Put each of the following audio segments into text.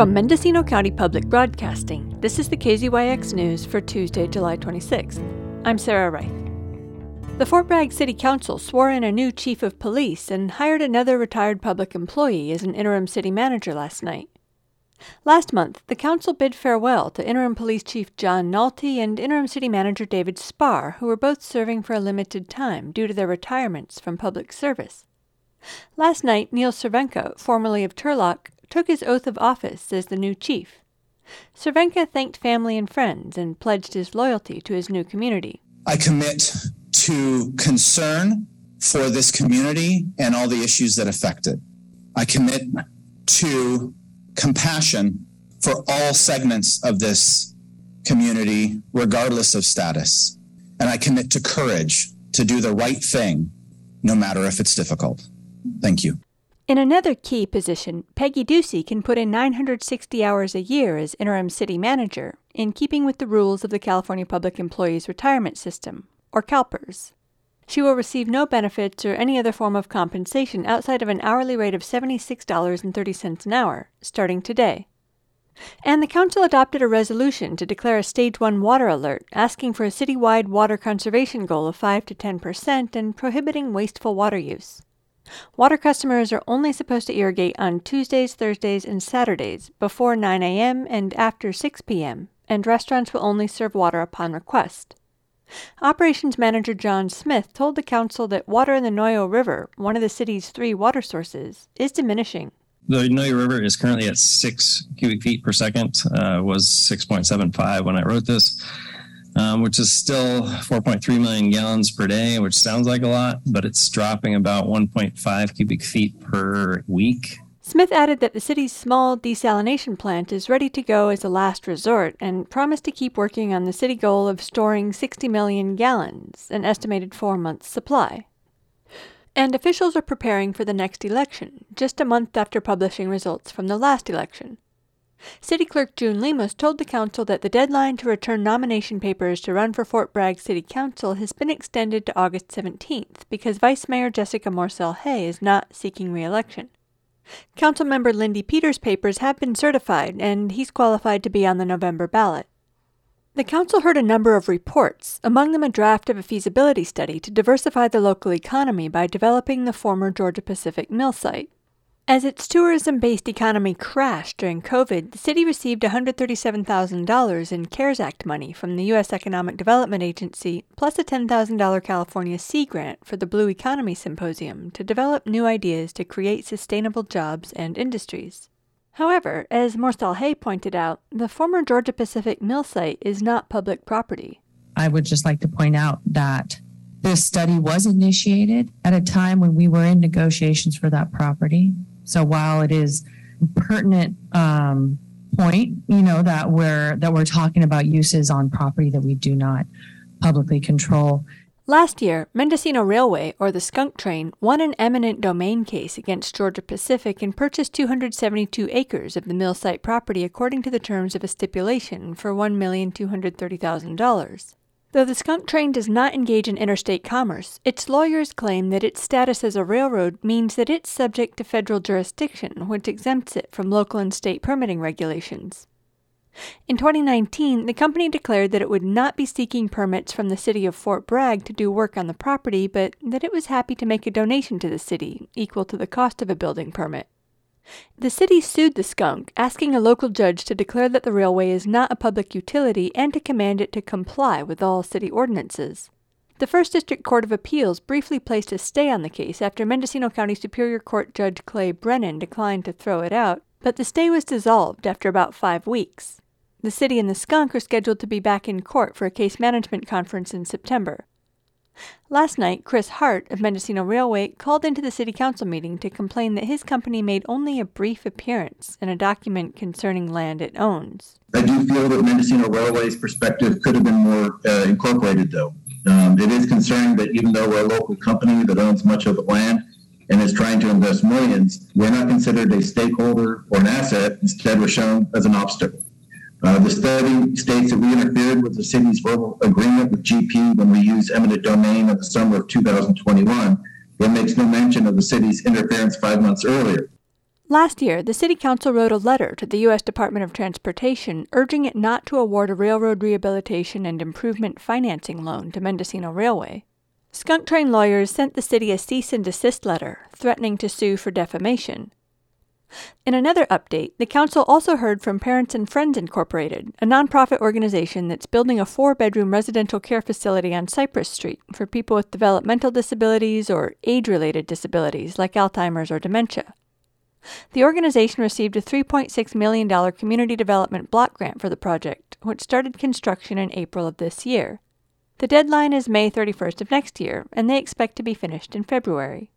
From Mendocino County Public Broadcasting, this is the KZYX News for Tuesday, July 26th. I'm Sarah Reith. The Fort Bragg City Council swore in a new chief of police and hired another retired public employee as an interim city manager last night. Last month, the council bid farewell to interim police chief John Nolte and interim city manager David Spar, who were both serving for a limited time due to their retirements from public service. Last night, Neil Cervenka, formerly of Turlock, took his oath of office as the new chief. Cervenka thanked family and friends and pledged his loyalty to his new community. I commit to concern for this community and all the issues that affect it. I commit to compassion for all segments of this community, regardless of status. And I commit to courage to do the right thing, no matter if it's difficult. Thank you. In another key position, Peggy Ducey can put in 960 hours a year as interim city manager, in keeping with the rules of the California Public Employees Retirement System, or CalPERS. She will receive no benefits or any other form of compensation outside of an hourly rate of $76.30 an hour, starting today. And the Council adopted a resolution to declare a Stage 1 water alert, asking for a citywide water conservation goal of 5 to 10 percent and prohibiting wasteful water use. Water customers are only supposed to irrigate on Tuesdays, Thursdays, and Saturdays before 9 a.m. and after 6 p.m., and restaurants will only serve water upon request. Operations Manager John Smith told the council that water in the Noyo River, one of the city's three water sources, is diminishing. The Noyo River is currently at six cubic feet per second, uh, was 6.75 when I wrote this, um, which is still 4.3 million gallons per day, which sounds like a lot, but it's dropping about 1.5 cubic feet per week Smith added that the city's small desalination plant is ready to go as a last resort and promised to keep working on the city goal of storing 60 million gallons, an estimated four months supply. And officials are preparing for the next election, just a month after publishing results from the last election. City Clerk June Lemos told the council that the deadline to return nomination papers to run for Fort Bragg City Council has been extended to August 17th because Vice Mayor Jessica Morsell Haye is not seeking re election. Councilmember Lindy Peters' papers have been certified, and he's qualified to be on the November ballot. The council heard a number of reports, among them a draft of a feasibility study to diversify the local economy by developing the former Georgia Pacific mill site. As its tourism based economy crashed during COVID, the city received $137,000 in CARES Act money from the U.S. Economic Development Agency, plus a $10,000 California Sea Grant for the Blue Economy Symposium to develop new ideas to create sustainable jobs and industries. However, as Morsell Haye pointed out, the former Georgia Pacific mill site is not public property. I would just like to point out that this study was initiated at a time when we were in negotiations for that property. So while it is pertinent um, point, you know that we're that we're talking about uses on property that we do not publicly control. Last year, Mendocino Railway, or the Skunk Train, won an eminent domain case against Georgia Pacific and purchased 272 acres of the mill site property according to the terms of a stipulation for $1,230,000. Though the skunk train does not engage in interstate commerce, its lawyers claim that its status as a railroad means that it's subject to federal jurisdiction, which exempts it from local and state permitting regulations. In 2019, the company declared that it would not be seeking permits from the city of Fort Bragg to do work on the property, but that it was happy to make a donation to the city, equal to the cost of a building permit. The city sued the skunk, asking a local judge to declare that the railway is not a public utility and to command it to comply with all city ordinances. The First District Court of Appeals briefly placed a stay on the case after Mendocino County Superior Court Judge Clay Brennan declined to throw it out, but the stay was dissolved after about five weeks. The city and the skunk are scheduled to be back in court for a case management conference in September. Last night, Chris Hart of Mendocino Railway called into the city council meeting to complain that his company made only a brief appearance in a document concerning land it owns. I do feel that Mendocino Railway's perspective could have been more uh, incorporated, though. Um, it is concerning that even though we're a local company that owns much of the land and is trying to invest millions, we're not considered a stakeholder or an asset. Instead, we're shown as an obstacle. Uh, the study states that we interfered with the city's verbal agreement with GP when we used eminent domain in the summer of 2021. It makes no mention of the city's interference five months earlier. Last year, the City Council wrote a letter to the U.S. Department of Transportation urging it not to award a railroad rehabilitation and improvement financing loan to Mendocino Railway. Skunk Train lawyers sent the city a cease and desist letter, threatening to sue for defamation. In another update, the council also heard from Parents and Friends Incorporated, a nonprofit organization that's building a four bedroom residential care facility on Cypress Street for people with developmental disabilities or age related disabilities like Alzheimer's or dementia. The organization received a $3.6 million community development block grant for the project, which started construction in April of this year. The deadline is May 31st of next year, and they expect to be finished in February.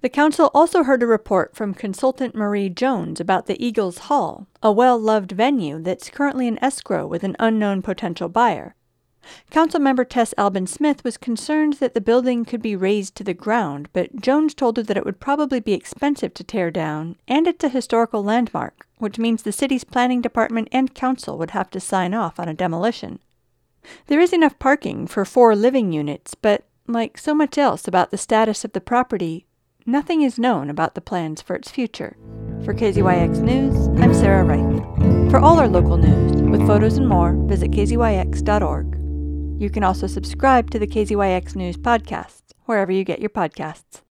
The council also heard a report from consultant Marie Jones about the Eagles Hall, a well loved venue that's currently in escrow with an unknown potential buyer. Councilmember Tess Albin Smith was concerned that the building could be razed to the ground, but Jones told her that it would probably be expensive to tear down, and it's a historical landmark, which means the city's planning department and council would have to sign off on a demolition. There is enough parking for four living units, but like so much else about the status of the property, nothing is known about the plans for its future. For KZYX News, I'm Sarah Reith. For all our local news, with photos and more, visit kzyx.org. You can also subscribe to the KZYX News podcast, wherever you get your podcasts.